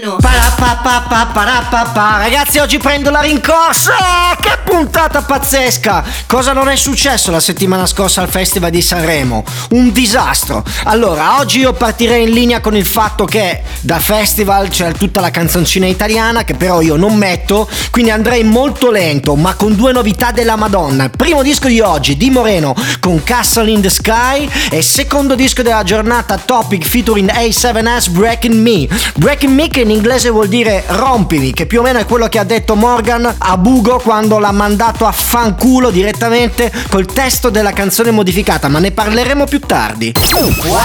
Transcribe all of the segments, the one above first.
Fasano Ragazzi oggi prendo la rincorsa. Che puntata pazzesca. Cosa non è successo la settimana scorsa al Festival di Sanremo? Un disastro. Allora oggi io partirei in linea con il fatto che Da festival c'è tutta la canzoncina italiana Che però io non metto Quindi andrei molto lento Ma con due novità della Madonna. Primo disco di oggi di Moreno Con Castle in the Sky E secondo disco della giornata Topic featuring A7S Breaking Me. Breaking Me che in inglese vuol dire rompimi, che più o meno è quello che ha detto Morgan a Bugo quando l'ha mandato a fanculo direttamente col testo della canzone modificata, ma ne parleremo più tardi. Wow!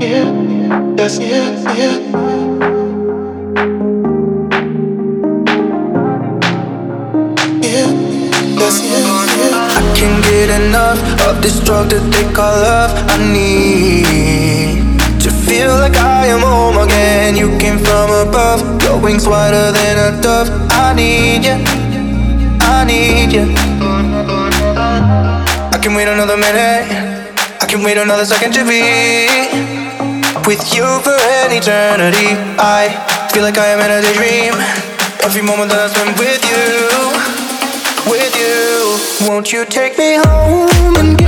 Yeah, yes, yeah, yeah. get enough of this drug that they call love. I need to feel like I am home again. You came from above, your wings wider than a dove. I need you, I need you. I can wait another minute, I can wait another second to be with you for an eternity. I feel like I am in a daydream. Every moment that I spend with you. Won't you take me home and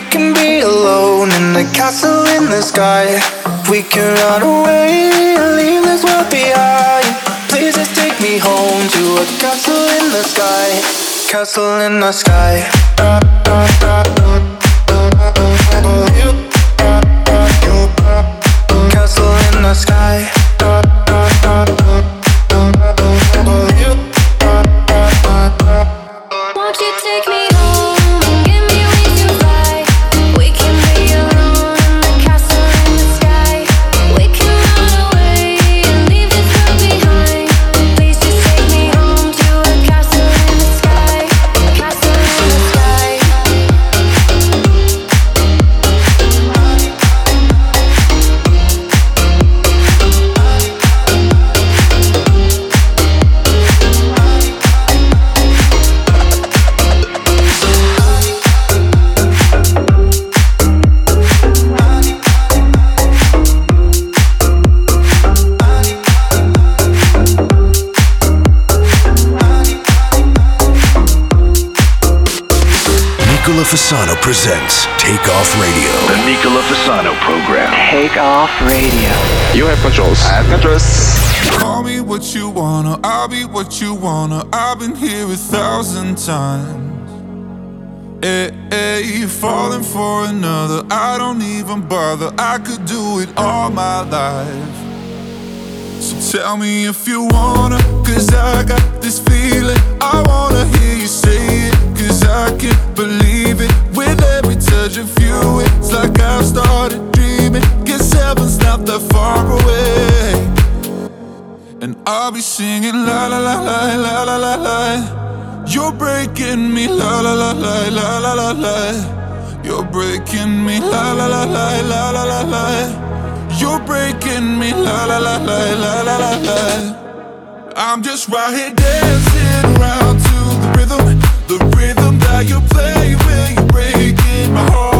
We can be alone in the castle in the sky. We can run away and leave this world behind. Please just take me home to a castle in the sky. Castle in the sky. Castle in the sky. Fasano presents Take Off Radio. The Nicola Fasano program. Take Off Radio. You have controls. I have controls. Call me what you wanna, I'll be what you wanna. I've been here a thousand times. Hey, hey, you falling for another. I don't even bother. I could do it all my life. So tell me if you wanna, cause I got this feeling. I wanna hear you say it, cause I can't believe it. With every touch of you, it's like I've started dreaming. Guess heaven's not that far away. And I'll be singing la la la la la la la la. You're breaking me, la la la la la la la la. You're breaking me, la la la la la la la la. You're breaking me, la la la la la la la la. I'm just right here dancing around you play when you're breaking my heart.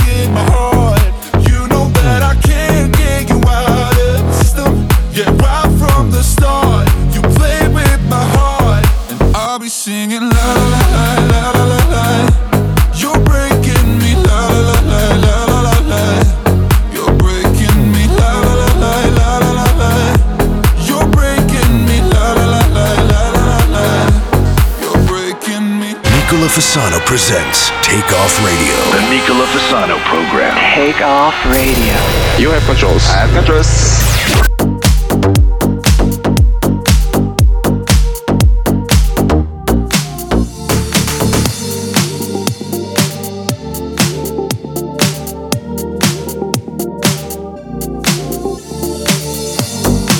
Fasano presents Take Off Radio. The Nicola Fasano program. Take off radio. You have controls. I have controls.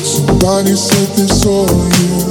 Somebody said they saw you.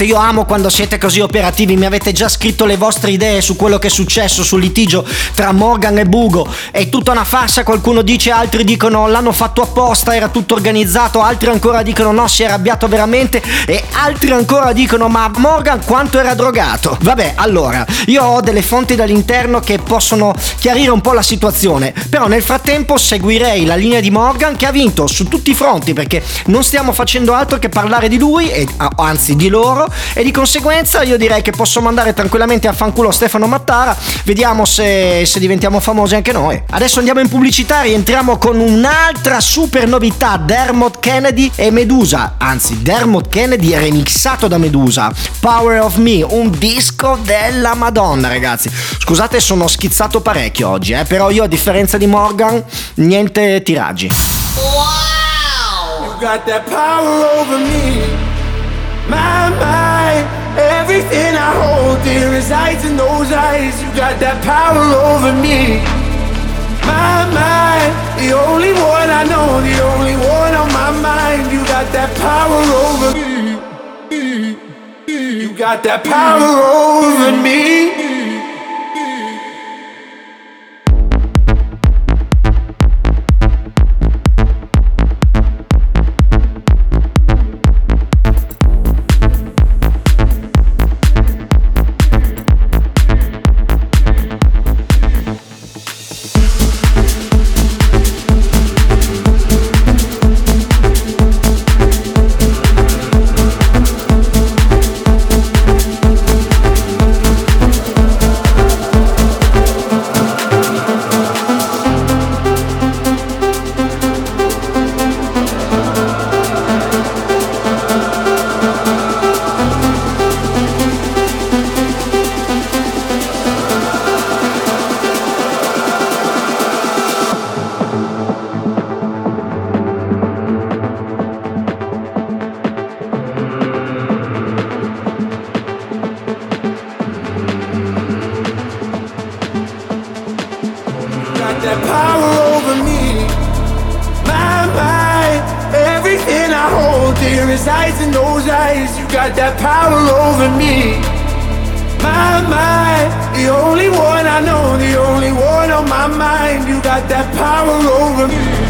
Ragazzi, io amo quando siete così operativi. Mi avete già scritto le vostre idee su quello che è successo sul litigio tra Morgan e Bugo. È tutta una farsa. Qualcuno dice, altri dicono l'hanno fatto apposta, era tutto organizzato. Altri ancora dicono no, si è arrabbiato veramente. E altri ancora dicono, ma Morgan quanto era drogato? Vabbè, allora, io ho delle fonti dall'interno che possono chiarire un po' la situazione. Però nel frattempo seguirei la linea di Morgan che ha vinto su tutti i fronti perché non stiamo facendo altro che parlare di lui, e, anzi di loro, e di conseguenza io direi che posso mandare tranquillamente a fanculo Stefano Mattara. Vediamo se, se diventiamo famosi anche noi. Adesso andiamo in pubblicità, rientriamo con un'altra super novità, Dermot Kennedy e Medusa, anzi Dermot Kennedy remixato da Medusa, Power of Me, un disco della Madonna ragazzi. Scusate sono schizzato parecchio oggi, eh, però io a differenza di Morgan, niente tiraggi. You got that power over me. My, my, Hold resides in those eyes. You got that power over me. My, my, the only one I know, the only one on my mind. You got that power over me. You got that power over me. got that power over me.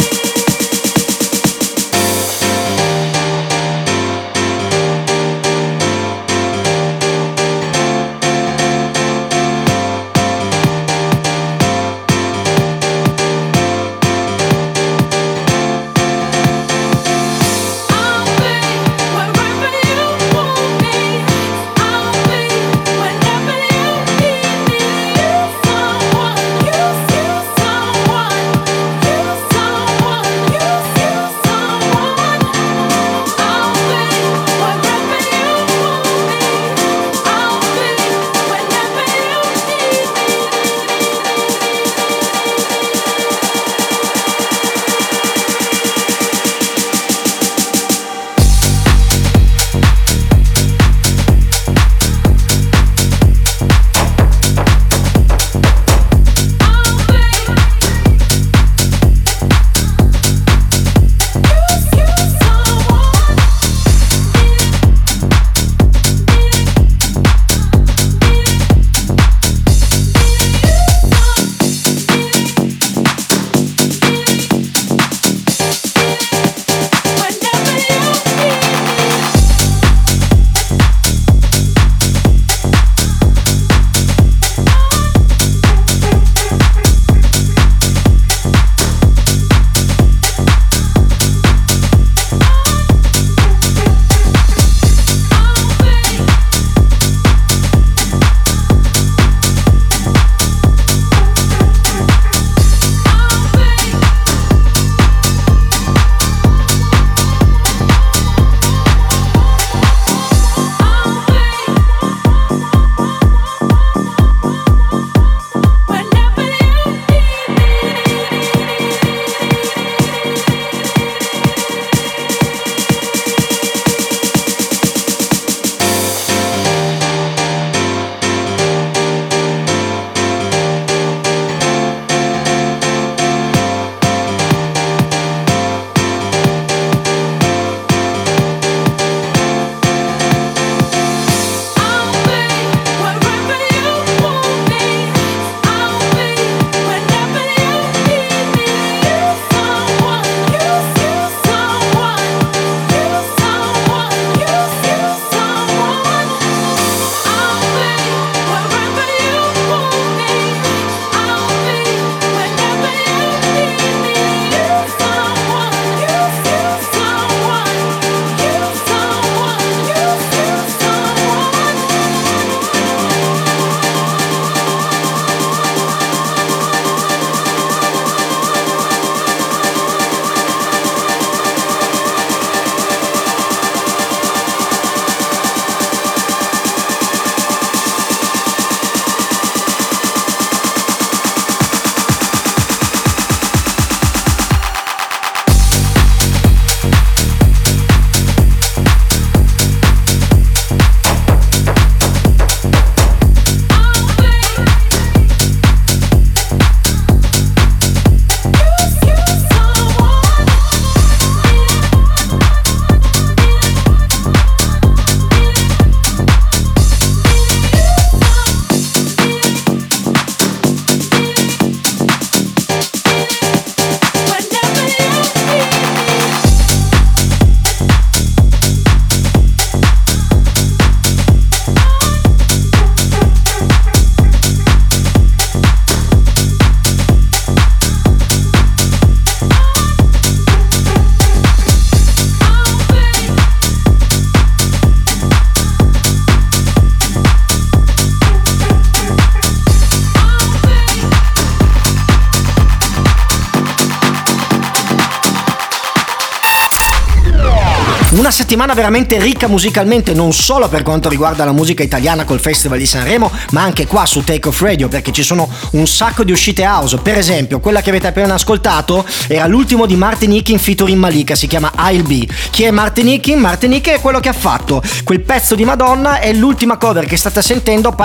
Settimana veramente ricca musicalmente, non solo per quanto riguarda la musica italiana col Festival di Sanremo, ma anche qua su Take Off Radio, perché ci sono un sacco di uscite house. Per esempio, quella che avete appena ascoltato era l'ultimo di Martin Hickin featuring Malika, si chiama I'll Be. Chi è Martin Hickin? Martin Hickin è quello che ha fatto quel pezzo di Madonna, è l'ultima cover che state sentendo,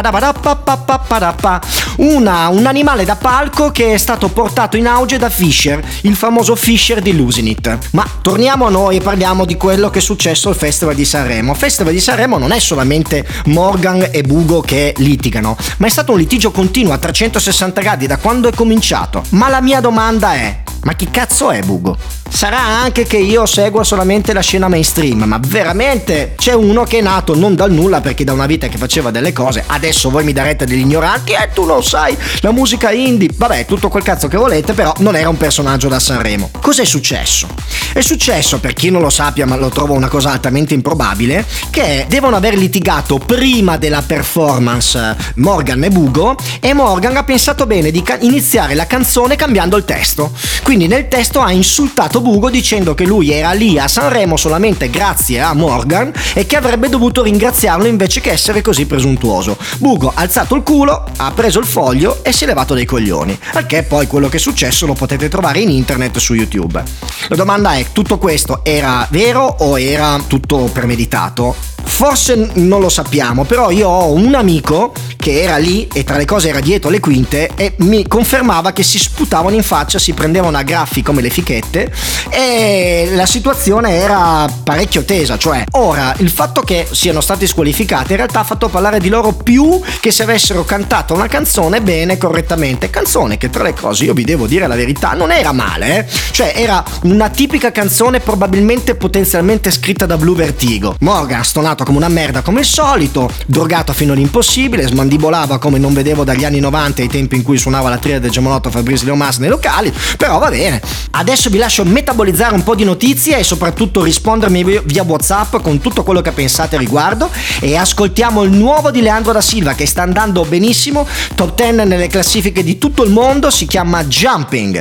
una, un animale da palco che è stato portato in auge da Fisher, il famoso Fisher di Losing It. Ma torniamo a noi e parliamo di quello che è successo al Festival di Sanremo. Il Festival di Sanremo non è solamente Morgan e Bugo che litigano, ma è stato un litigio continuo a 360 gradi da quando è cominciato. Ma la mia domanda è, ma chi cazzo è Bugo? Sarà anche che io seguo solamente la scena mainstream, ma veramente c'è uno che è nato non dal nulla perché da una vita che faceva delle cose, adesso voi mi darete degli ignoranti e eh, tu non sai la musica indie, vabbè tutto quel cazzo che volete, però non era un personaggio da Sanremo. Cos'è successo? È successo, per chi non lo sappia ma lo trovo una cosa altamente improbabile, che devono aver litigato prima della performance eh, Morgan e Bugo e Morgan ha pensato bene di ca- iniziare la canzone cambiando il testo. Quindi nel testo ha insultato Bugo dicendo che lui era lì a Sanremo solamente grazie a Morgan e che avrebbe dovuto ringraziarlo invece che essere così presuntuoso. Bugo ha alzato il culo, ha preso il foglio e si è levato dei coglioni. Perché poi quello che è successo lo potete trovare in internet su YouTube. La domanda è, tutto questo era vero o era tutto premeditato? Forse non lo sappiamo, però io ho un amico che era lì e tra le cose era dietro le quinte e mi confermava che si sputavano in faccia, si prendevano a graffi come le fichette e la situazione era parecchio tesa, cioè ora il fatto che siano stati squalificati in realtà ha fatto parlare di loro più che se avessero cantato una canzone bene, correttamente, canzone che tra le cose io vi devo dire la verità non era male, eh? cioè era una tipica canzone probabilmente potenzialmente scritta da Blue Vertigo. Morgan stonato suonato come una merda come il solito, drogato fino all'impossibile, smandibolava come non vedevo dagli anni 90 ai tempi in cui suonava la tria del Gemolotto Fabrizio Leomas nei locali, però va bene. Adesso vi lascio metabolizzare un po' di notizie e soprattutto rispondermi via WhatsApp con tutto quello che pensate a riguardo e ascoltiamo il nuovo di Leandro da Silva che sta andando benissimo, top 10 nelle classifiche di tutto il mondo, si chiama Jumping.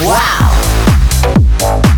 Wow!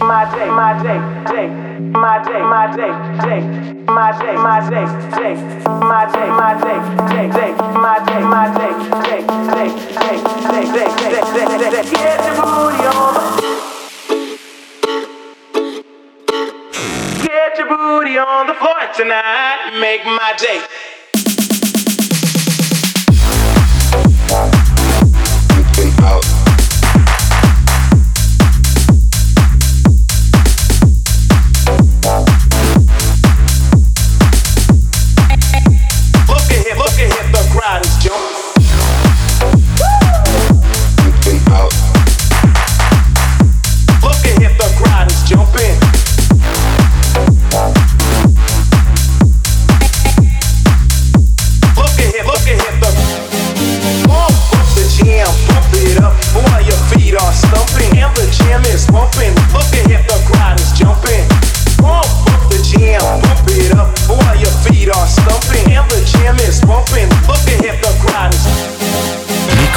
my day, my day, day, my day, my day, day, my day, my day, day, my day, my day, day, day, my day, my day, day, day, day, day, day, day, day, day, day, day, day, day, day, your booty on the floor tonight, make my day. out.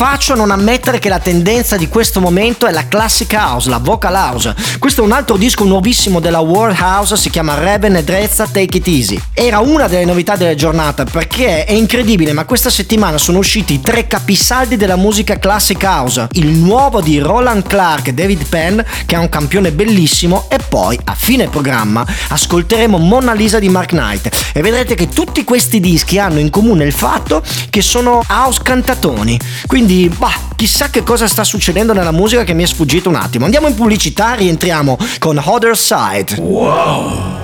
Faccio a non ammettere che la tendenza di questo momento è la classic house, la vocal house? Questo è un altro disco nuovissimo della World House, si chiama Reben e Drezza Take It Easy. Era una delle novità della giornata perché è incredibile, ma questa settimana sono usciti tre capisaldi della musica classic house. Il nuovo di Roland Clark e David Penn, che è un campione bellissimo, e poi a fine programma ascolteremo Mona Lisa di Mark Knight. E vedrete che tutti questi dischi hanno in comune il fatto che sono house cantatoni. Quindi, bah, chissà che cosa sta succedendo nella musica che mi è sfuggito un attimo. Andiamo in pubblicità, rientriamo con Other Side. Wow.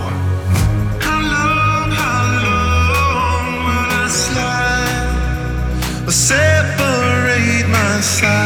Side.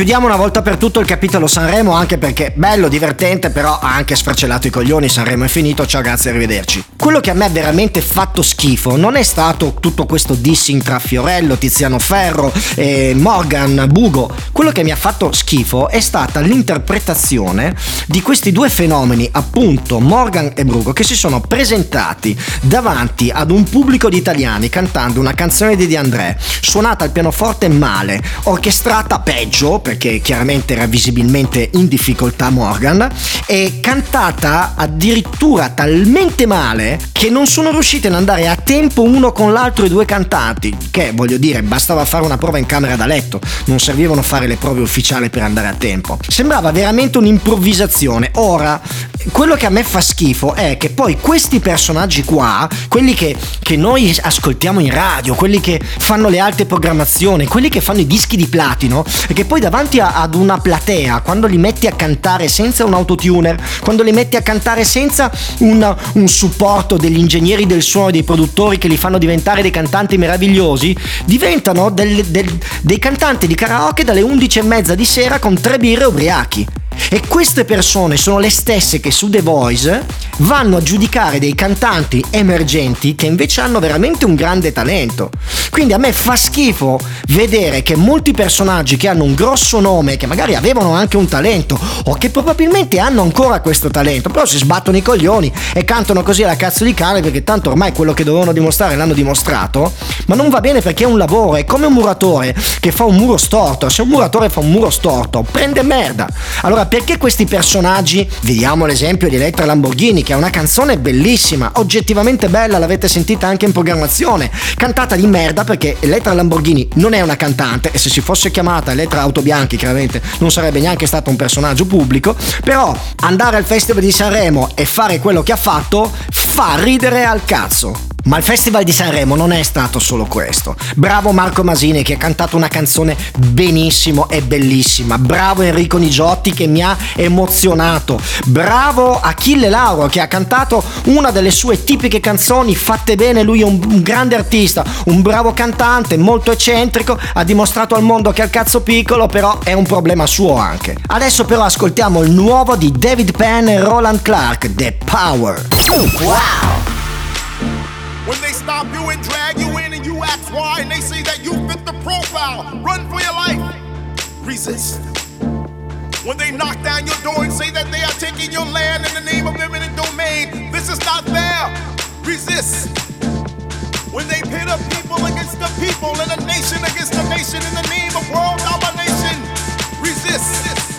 Chiudiamo una volta per tutto il capitolo Sanremo, anche perché bello, divertente, però ha anche sfracellato i coglioni. Sanremo è finito, ciao, grazie, arrivederci. Quello che a me ha veramente fatto schifo non è stato tutto questo dissing tra Fiorello, Tiziano Ferro, eh, Morgan, Bugo. Quello che mi ha fatto schifo è stata l'interpretazione di questi due fenomeni, appunto Morgan e Brugo, che si sono presentati davanti ad un pubblico di italiani cantando una canzone di De André, suonata al pianoforte male, orchestrata peggio, perché chiaramente era visibilmente in difficoltà Morgan, e cantata addirittura talmente male che non sono riusciti ad andare a tempo uno con l'altro i due cantanti, che voglio dire, bastava fare una prova in camera da letto, non servivano fare le prove ufficiali per andare a tempo. Sembrava veramente un'improvvisazione. Ora, quello che a me fa schifo è che poi questi personaggi qua, quelli che, che noi ascoltiamo in radio, quelli che fanno le alte programmazioni, quelli che fanno i dischi di platino, e che poi davanti a- ad una platea, quando li metti a cantare senza un autotuner, quando li metti a cantare senza un, un supporto degli ingegneri del suono, dei produttori che li fanno diventare dei cantanti meravigliosi, diventano del- del- dei cantanti di karaoke dalle 11 e mezza di sera con tre birre ubriachi. E queste persone sono le stesse che su The Voice vanno a giudicare dei cantanti emergenti che invece hanno veramente un grande talento. Quindi a me fa schifo vedere che molti personaggi che hanno un grosso nome, che magari avevano anche un talento o che probabilmente hanno ancora questo talento, però si sbattono i coglioni e cantano così alla cazzo di cane perché tanto ormai quello che dovevano dimostrare l'hanno dimostrato, ma non va bene perché è un lavoro, è come un muratore che fa un muro storto, se un muratore fa un muro storto prende merda. Allora perché questi personaggi, vediamo l'esempio di Elettra Lamborghini che è una canzone bellissima, oggettivamente bella, l'avete sentita anche in programmazione, cantata di merda perché Elettra Lamborghini non è una cantante e se si fosse chiamata Elettra Autobianchi chiaramente non sarebbe neanche stato un personaggio pubblico, però andare al Festival di Sanremo e fare quello che ha fatto fa ridere al cazzo. Ma il Festival di Sanremo non è stato solo questo. Bravo Marco Masini che ha cantato una canzone benissimo e bellissima. Bravo Enrico Nigiotti che mi ha emozionato. Bravo Achille Lauro che ha cantato una delle sue tipiche canzoni fatte bene. Lui è un, un grande artista, un bravo cantante, molto eccentrico. Ha dimostrato al mondo che è al cazzo piccolo, però è un problema suo anche. Adesso però ascoltiamo il nuovo di David Penn e Roland Clark, The Power. Wow! When they stop you and drag you in and you ask why, and they say that you fit the profile, run for your life. Resist. When they knock down your door and say that they are taking your land in the name of eminent domain, this is not fair. Resist. When they pit a people against the people and a nation against a nation in the name of world domination, resist.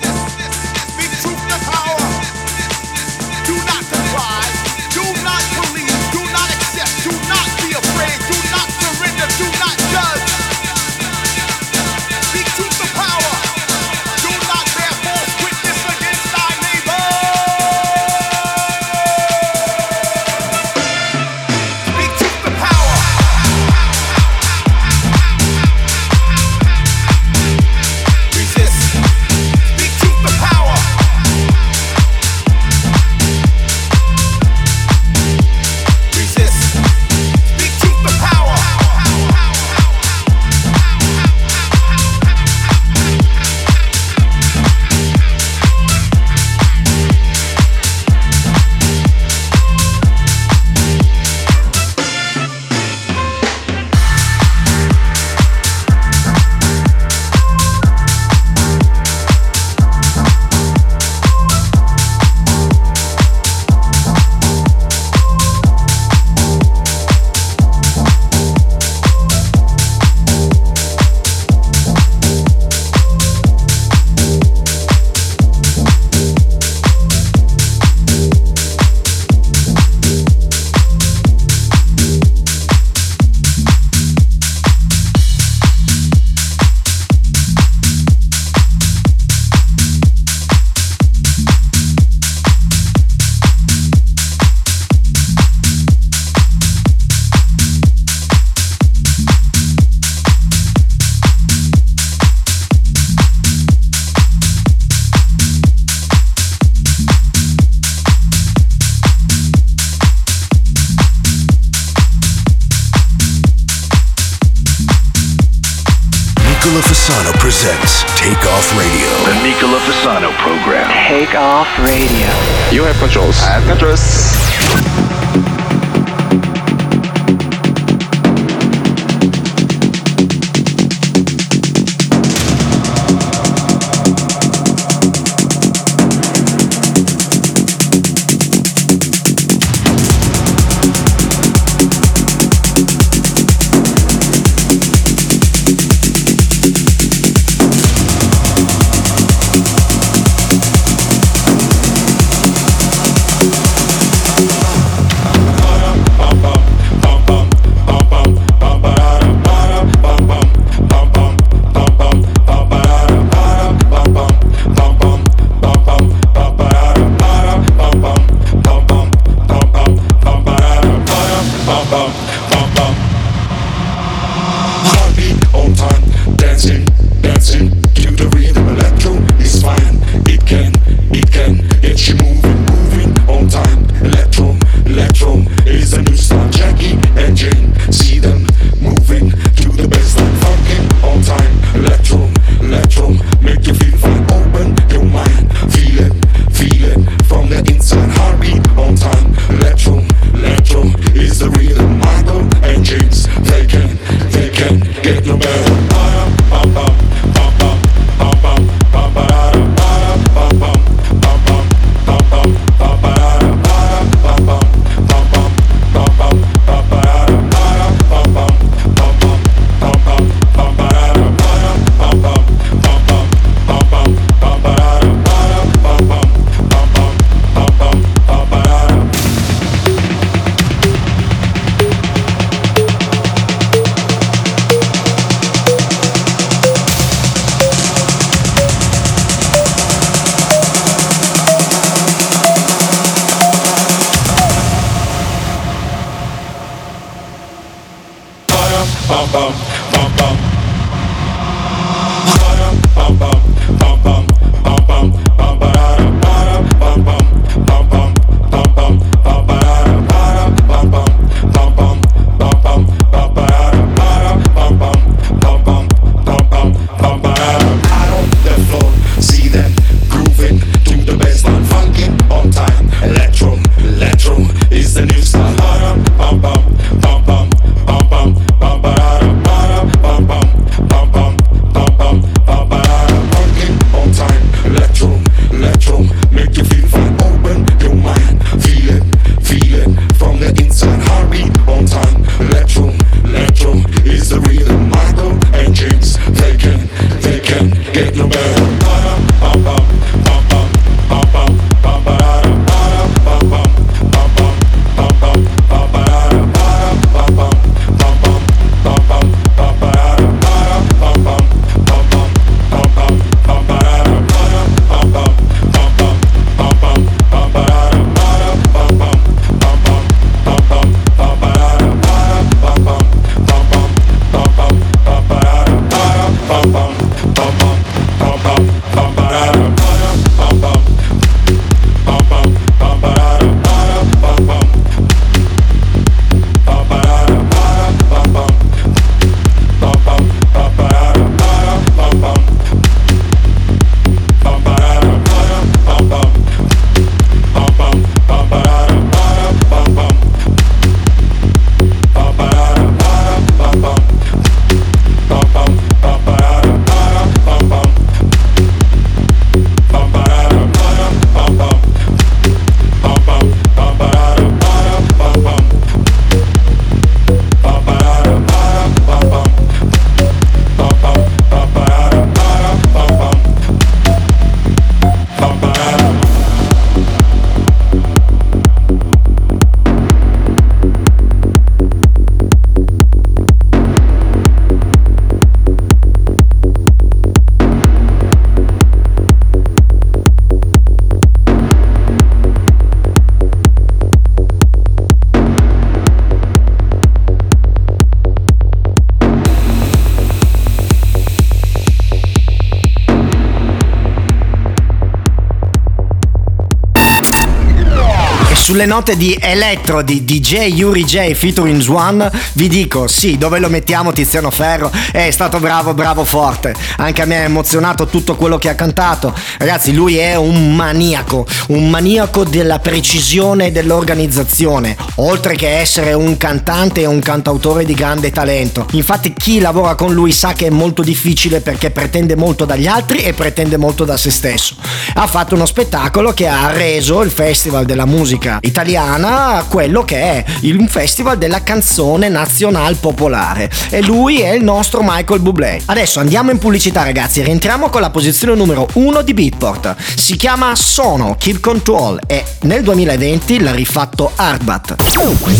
Sulle note di Electro di DJ Yuri J featuring Swan vi dico sì dove lo mettiamo Tiziano Ferro? È stato bravo bravo forte. Anche a me ha emozionato tutto quello che ha cantato. Ragazzi lui è un maniaco un maniaco della precisione e dell'organizzazione oltre che essere un cantante e un cantautore di grande talento. Infatti chi lavora con lui sa che è molto difficile perché pretende molto dagli altri e pretende molto da se stesso. Ha fatto uno spettacolo che ha reso il festival della musica italiana quello che è il festival della canzone nazionale popolare e lui è il nostro Michael Bublé. Adesso andiamo in pubblicità ragazzi, rientriamo con la posizione numero 1 di Beatport. Si chiama Sono Keep Control e nel 2020 l'ha rifatto Arbat.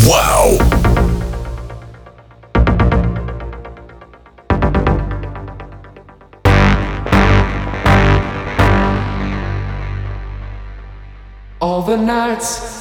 Wow! All the nights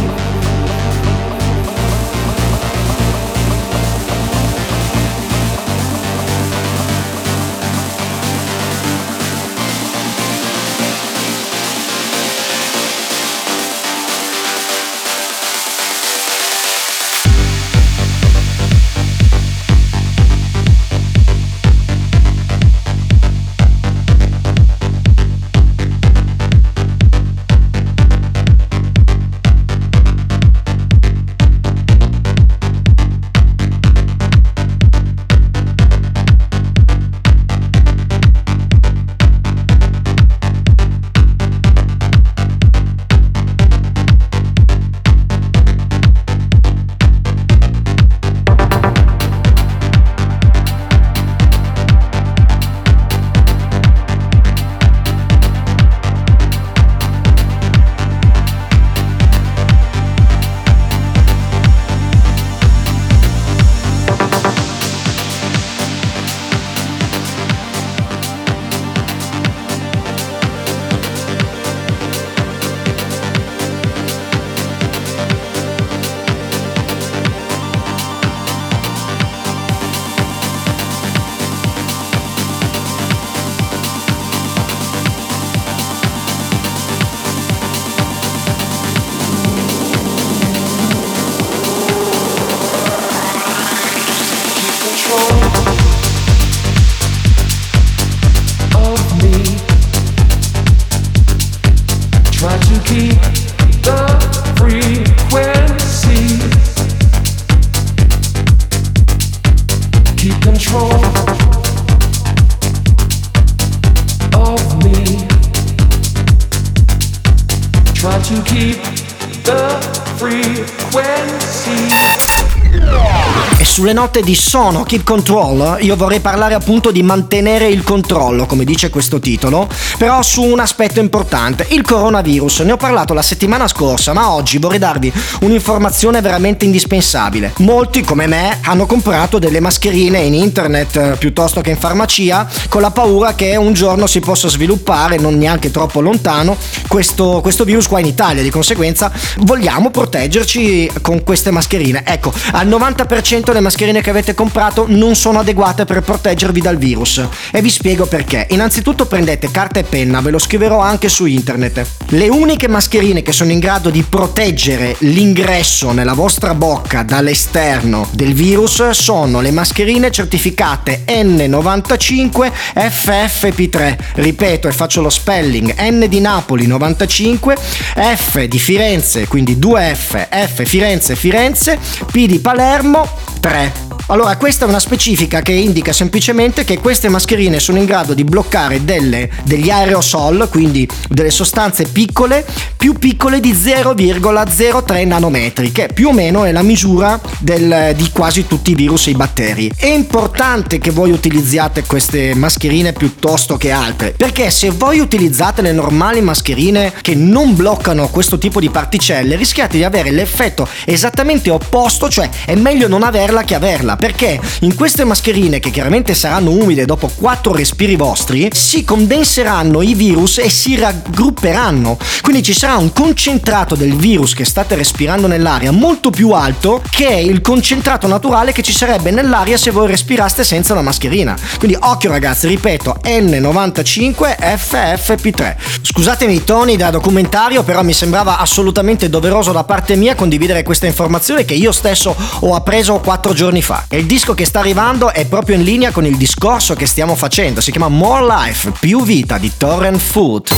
Sulle note di sono Keep Control io vorrei parlare appunto di mantenere il controllo, come dice questo titolo, però su un aspetto importante, il coronavirus. Ne ho parlato la settimana scorsa, ma oggi vorrei darvi un'informazione veramente indispensabile. Molti, come me, hanno comprato delle mascherine in internet eh, piuttosto che in farmacia con la paura che un giorno si possa sviluppare, non neanche troppo lontano, questo, questo virus qua in Italia. Di conseguenza vogliamo proteggerci con queste mascherine. Ecco, al 90% le mascherine che avete comprato non sono adeguate per proteggervi dal virus. E vi spiego perché. Innanzitutto prendete carta e penna, ve lo scriverò anche su internet. Le uniche mascherine che sono in grado di proteggere l'ingresso nella vostra bocca dall'esterno del virus sono le mascherine certificate N95 FFP3. Ripeto e faccio lo spelling N di Napoli 95, F di Firenze, quindi 2F, F Firenze Firenze, P di Palermo 3. Allora, questa è una specifica che indica semplicemente che queste mascherine sono in grado di bloccare delle, degli aerosol, quindi delle sostanze piccole, più piccole di 0,03 nanometri, che più o meno è la misura del, di quasi tutti i virus e i batteri. È importante che voi utilizziate queste mascherine piuttosto che altre, perché se voi utilizzate le normali mascherine che non bloccano questo tipo di particelle, rischiate di avere l'effetto esattamente opposto, cioè è meglio non averla che averla perché in queste mascherine che chiaramente saranno umide dopo 4 respiri vostri si condenseranno i virus e si raggrupperanno. Quindi ci sarà un concentrato del virus che state respirando nell'aria molto più alto che il concentrato naturale che ci sarebbe nell'aria se voi respiraste senza la mascherina. Quindi occhio ragazzi ripeto N95 FFP3 scusatemi i toni da documentario però mi sembrava assolutamente doveroso da parte mia condividere questa informazione che io stesso ho appreso 4 giorni fa e il disco che sta arrivando è proprio in linea con il discorso che stiamo facendo. Si chiama More Life, più vita di Torrent Food.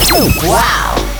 Wow!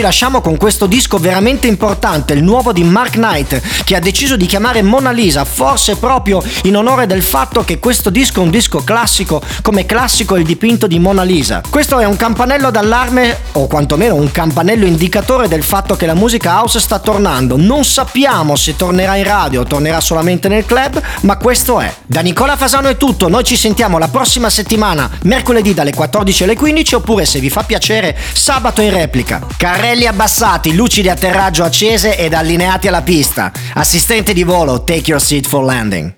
Ci lasciamo con questo disco veramente importante, il nuovo di Mark Knight, che ha deciso di chiamare Mona Lisa, forse proprio in onore del fatto che questo disco è un disco classico, come classico il dipinto di Mona Lisa. Questo è un campanello d'allarme, o quantomeno un campanello indicatore del fatto che la musica house sta tornando. Non sappiamo se tornerà in radio o tornerà solamente nel club, ma questo è. Da Nicola Fasano è tutto, noi ci sentiamo la prossima settimana, mercoledì dalle 14 alle 15, oppure se vi fa piacere, sabato in replica. Carrelli abbassati, luci di atterraggio accese ed allineati alla pista. Assistente di volo, take your seat for landing.